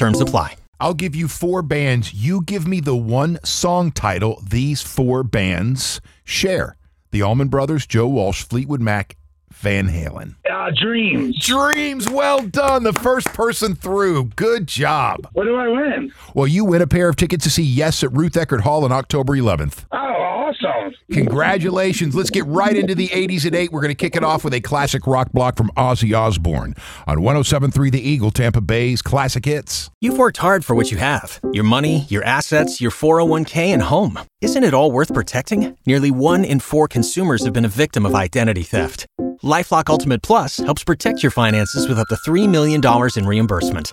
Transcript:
Terms apply. I'll give you four bands. You give me the one song title these four bands share. The Allman Brothers, Joe Walsh, Fleetwood Mac, Van Halen. Uh, dreams. Dreams, well done. The first person through. Good job. What do I win? Well, you win a pair of tickets to see Yes at Ruth Eckerd Hall on October 11th. Oh, awesome. Congratulations. Let's get right into the 80s at 8. We're going to kick it off with a classic rock block from Ozzy Osbourne on 1073 The Eagle, Tampa Bay's classic hits. You've worked hard for what you have your money, your assets, your 401k, and home. Isn't it all worth protecting? Nearly one in four consumers have been a victim of identity theft. Lifelock Ultimate Plus helps protect your finances with up to $3 million in reimbursement.